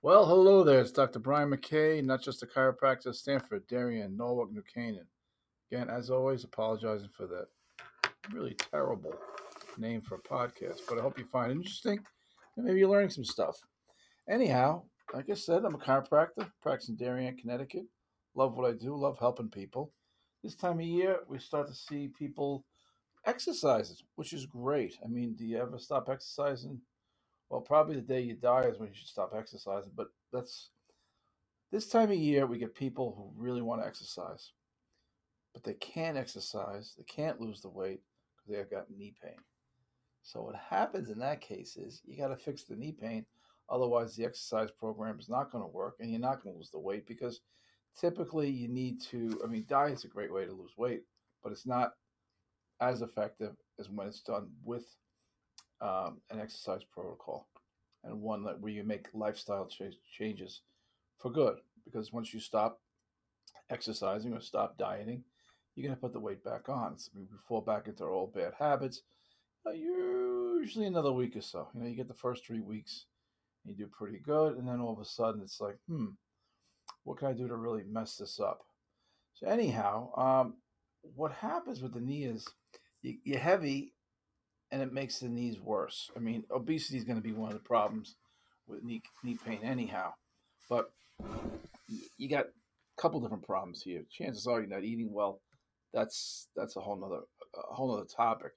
Well, hello there. It's Dr. Brian McKay, not just a chiropractor, Stamford, Darien, Norwalk, New Canaan. Again, as always, apologizing for that really terrible name for a podcast, but I hope you find it interesting and maybe you're learning some stuff. Anyhow, like I said, I'm a chiropractor, practicing Darien, Connecticut. Love what I do, love helping people. This time of year, we start to see people exercising, which is great. I mean, do you ever stop exercising? Well, probably the day you die is when you should stop exercising, but that's this time of year we get people who really want to exercise, but they can't exercise, they can't lose the weight because they've got knee pain. So what happens in that case is you got to fix the knee pain, otherwise the exercise program is not going to work and you're not going to lose the weight because typically you need to. I mean, diet's a great way to lose weight, but it's not as effective as when it's done with um, an exercise protocol and one that where you make lifestyle ch- changes for good. Because once you stop exercising or stop dieting, you're going to put the weight back on. So we fall back into our old bad habits. Uh, usually another week or so. You know, you get the first three weeks, you do pretty good, and then all of a sudden it's like, hmm, what can I do to really mess this up? So anyhow, um, what happens with the knee is you, you're heavy and it makes the knees worse. I mean, obesity is going to be one of the problems with knee, knee pain, anyhow. But you got a couple different problems here. Chances are you're not eating well. That's that's a whole nother a whole nother topic.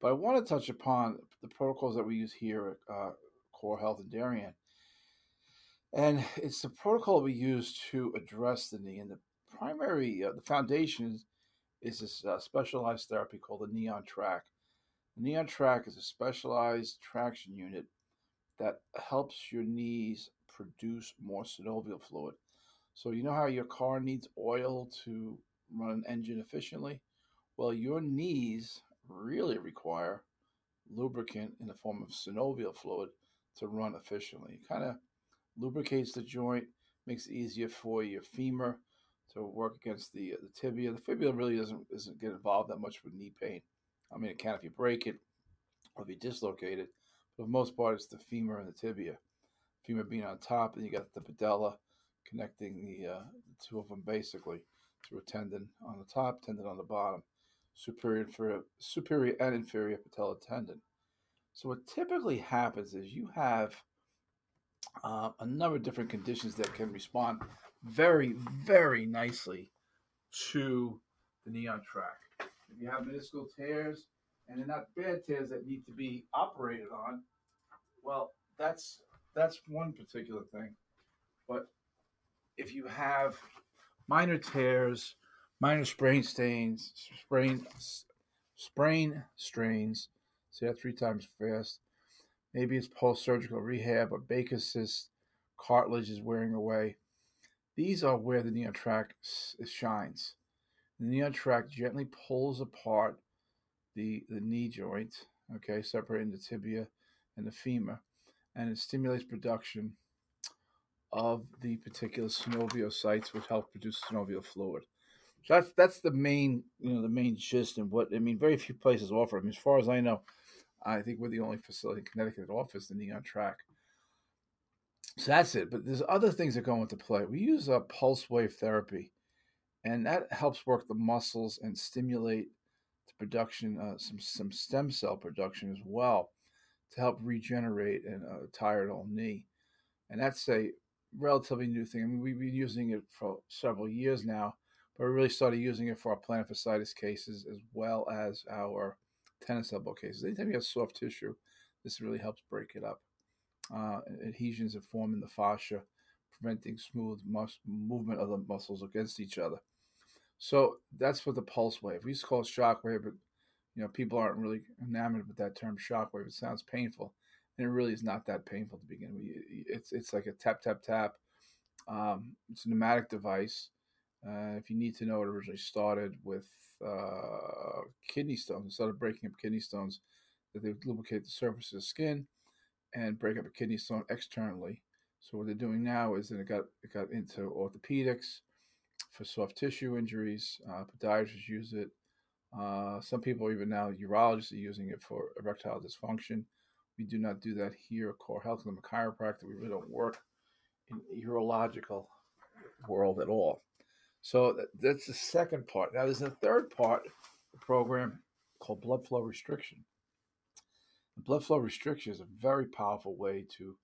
But I want to touch upon the protocols that we use here at uh, Core Health and Darien. And it's the protocol we use to address the knee. And the primary, uh, the foundation is, is this uh, specialized therapy called the Knee on Track. The Knee on Track is a specialized traction unit that helps your knees produce more synovial fluid. So, you know how your car needs oil to run an engine efficiently? Well, your knees really require lubricant in the form of synovial fluid to run efficiently. It kind of lubricates the joint, makes it easier for your femur to work against the uh, the tibia. The fibula really doesn't doesn't get involved that much with knee pain. I mean, it can if you break it or if you dislocate it, but for the most part, it's the femur and the tibia. Femur being on top, and you got the patella connecting the, uh, the two of them basically through a tendon on the top, tendon on the bottom, superior, inferior, superior and inferior patella tendon. So what typically happens is you have uh, a number of different conditions that can respond very, very nicely to the knee on track. If you have meniscal tears and they're not bad tears that need to be operated on, well, that's that's one particular thing. But if you have minor tears, minor sprain stains, sprain, sprain strains, say that three times fast. Maybe it's post-surgical rehab or Baker's cyst, cartilage is wearing away. These are where the knee track shines. The knee on track gently pulls apart the, the knee joint, okay, separating the tibia and the femur, and it stimulates production of the particular synoviocytes, which help produce synovial fluid. So that's that's the main, you know, the main gist and what I mean. Very few places offer. I mean, as far as I know, I think we're the only facility in Connecticut that offers the knee on track. So that's it. But there's other things that go into play. We use a pulse wave therapy, and that helps work the muscles and stimulate the production, uh, some some stem cell production as well, to help regenerate a tired old knee. And that's a relatively new thing. I mean, we've been using it for several years now, but we really started using it for our plantar fasciitis cases as well as our tennis elbow cases. Anytime you have soft tissue, this really helps break it up. Uh, adhesions that form in the fascia, preventing smooth mus- movement of the muscles against each other. So that's what the pulse wave. We used to call it shock wave, but you know people aren't really enamored with that term shock wave. It sounds painful, and it really is not that painful to begin with. It's it's like a tap tap tap. Um, it's a pneumatic device. Uh, if you need to know, it originally started with uh, kidney stones. Instead of breaking up kidney stones, that they would lubricate the surface of the skin and break up a kidney stone externally. So what they're doing now is that it got it got into orthopedics for soft tissue injuries. Uh, podiatrists use it. Uh, some people even now urologists are using it for erectile dysfunction. We do not do that here at Core Health. I'm a chiropractor. We really don't work in the urological world at all. So that's the second part. Now there's a third part the program called blood flow restriction. blood flow restriction is a very powerful way to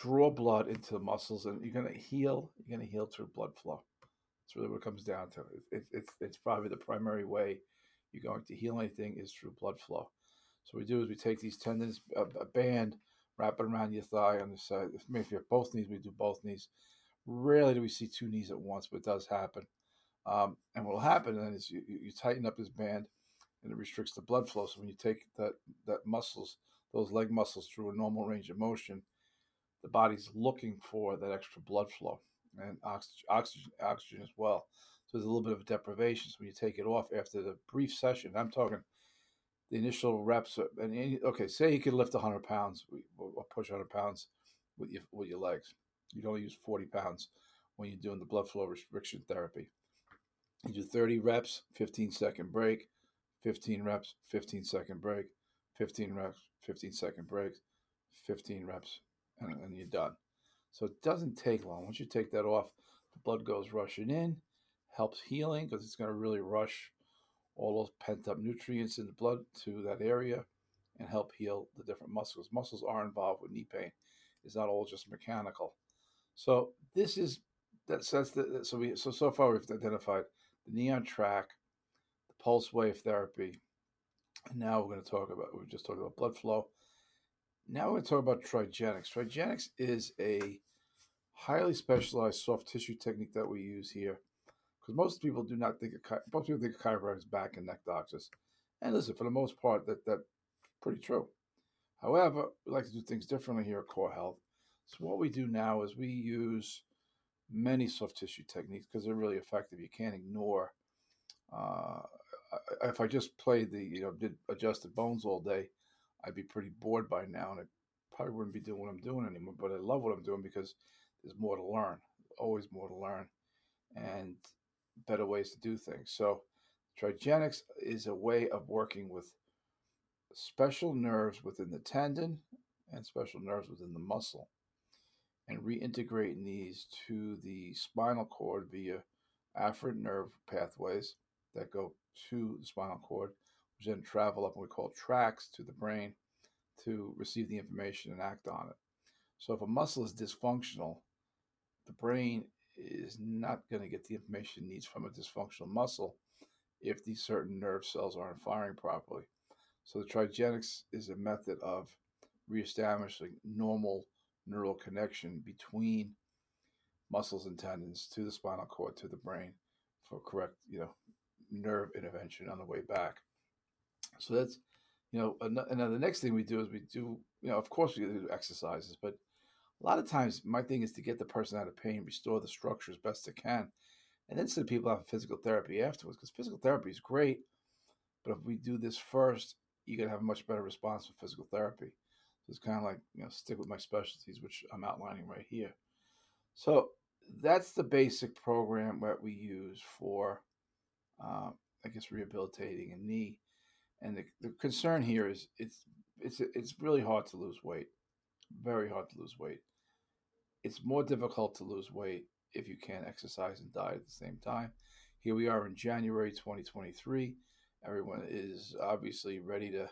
draw blood into the muscles, and you're going to heal. You're going to heal through blood flow. That's really what it comes down to. It's it's it's probably the primary way you're going to heal anything is through blood flow. So what we do is we take these tendons, a, a band, wrap it around your thigh on the side. If, if you have both knees, we do both knees. Rarely do we see two knees at once, but it does happen. Um, and what will happen then is you, you tighten up this band and it restricts the blood flow. So when you take that, that muscles, those leg muscles through a normal range of motion, the body's looking for that extra blood flow and oxygen, oxygen, oxygen as well. So there's a little bit of deprivation. So when you take it off after the brief session, I'm talking the initial reps. And okay, say you could lift 100 pounds or push 100 pounds with your with your legs. You'd only use 40 pounds when you're doing the blood flow restriction therapy. You do 30 reps, 15 second break, 15 reps, 15 second break, 15 reps, 15 second break, 15 reps, and, and you're done. So it doesn't take long. Once you take that off, the blood goes rushing in, helps healing because it's going to really rush all those pent up nutrients in the blood to that area and help heal the different muscles. Muscles are involved with knee pain. It's not all just mechanical. So this is that that's the so we so so far we've identified the knee on track, the pulse wave therapy, and now we're going to talk about we just talked about blood flow. Now we're talk about trigenics. Trigenics is a highly specialized soft tissue technique that we use here because most people do not think of most people think of chiropractors back and neck doctors. And listen, for the most part, that that's pretty true. However, we like to do things differently here at Core Health. So what we do now is we use many soft tissue techniques because they're really effective. You can't ignore. Uh, if I just played the you know did adjusted bones all day, I'd be pretty bored by now, and I probably wouldn't be doing what I'm doing anymore. But I love what I'm doing because there's more to learn. Always more to learn, and better ways to do things. So, trigenics is a way of working with special nerves within the tendon and special nerves within the muscle and reintegrating these to the spinal cord via afferent nerve pathways that go to the spinal cord, then travel up what we call tracks to the brain to receive the information and act on it. So if a muscle is dysfunctional, the brain is not going to get the information it needs from a dysfunctional muscle if these certain nerve cells aren't firing properly. So the trigenics is a method of reestablishing normal neural connection between muscles and tendons to the spinal cord to the brain for correct, you know, nerve intervention on the way back. So that's, you know, and then the next thing we do is we do, you know, of course we do exercises, but a lot of times my thing is to get the person out of pain, restore the structure as best I can, and then send people out for physical therapy afterwards because physical therapy is great, but if we do this first, you're gonna have a much better response with physical therapy. So it's kind of like you know stick with my specialties, which I'm outlining right here. So that's the basic program that we use for, uh, I guess, rehabilitating a knee. And the, the concern here is it's it's it's really hard to lose weight, very hard to lose weight it's more difficult to lose weight if you can't exercise and diet at the same time. Here we are in January 2023. Everyone is obviously ready to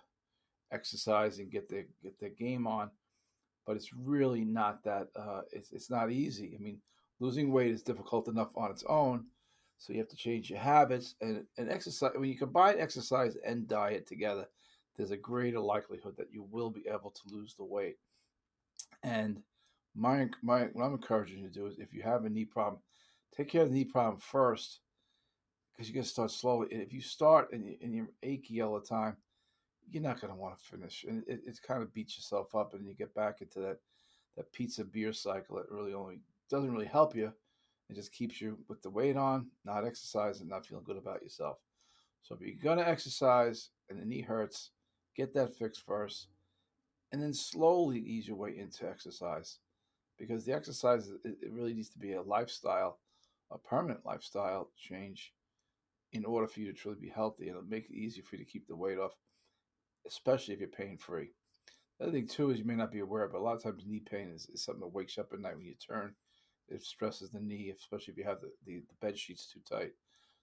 exercise and get their get their game on, but it's really not that. Uh, it's it's not easy. I mean, losing weight is difficult enough on its own, so you have to change your habits and and exercise. When you combine exercise and diet together, there's a greater likelihood that you will be able to lose the weight. And my my what I'm encouraging you to do is if you have a knee problem, take care of the knee problem first, because you're gonna start slowly. If you start and, you, and you're achy all the time, you're not gonna want to finish, and it, it kind of beats yourself up, and you get back into that that pizza beer cycle. It really only doesn't really help you. It just keeps you with the weight on, not exercising, not feeling good about yourself. So if you're gonna exercise and the knee hurts, get that fixed first, and then slowly ease your way into exercise because the exercise it really needs to be a lifestyle, a permanent lifestyle change in order for you to truly be healthy. And it'll make it easier for you to keep the weight off, especially if you're pain free. The other thing too is you may not be aware, but a lot of times knee pain is, is something that wakes you up at night when you turn. It stresses the knee, especially if you have the, the, the bed sheets too tight.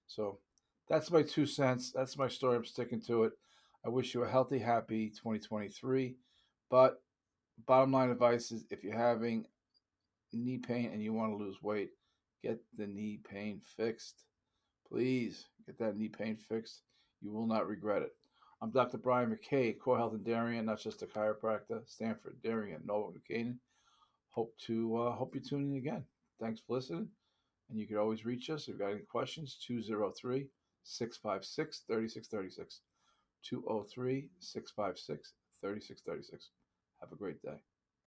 So that's my two cents. That's my story. I'm sticking to it. I wish you a healthy, happy 2023. But bottom line advice is if you're having knee pain and you want to lose weight, get the knee pain fixed. Please get that knee pain fixed. You will not regret it. I'm Dr. Brian McKay, Core Health in Darien, not just a chiropractor, Stamford, Darien, New Canaan. Hope to uh, hope you tune in again. Thanks for listening. And you can always reach us if you've got any questions, 203 656 3636. 203 656 3636. Have a great day.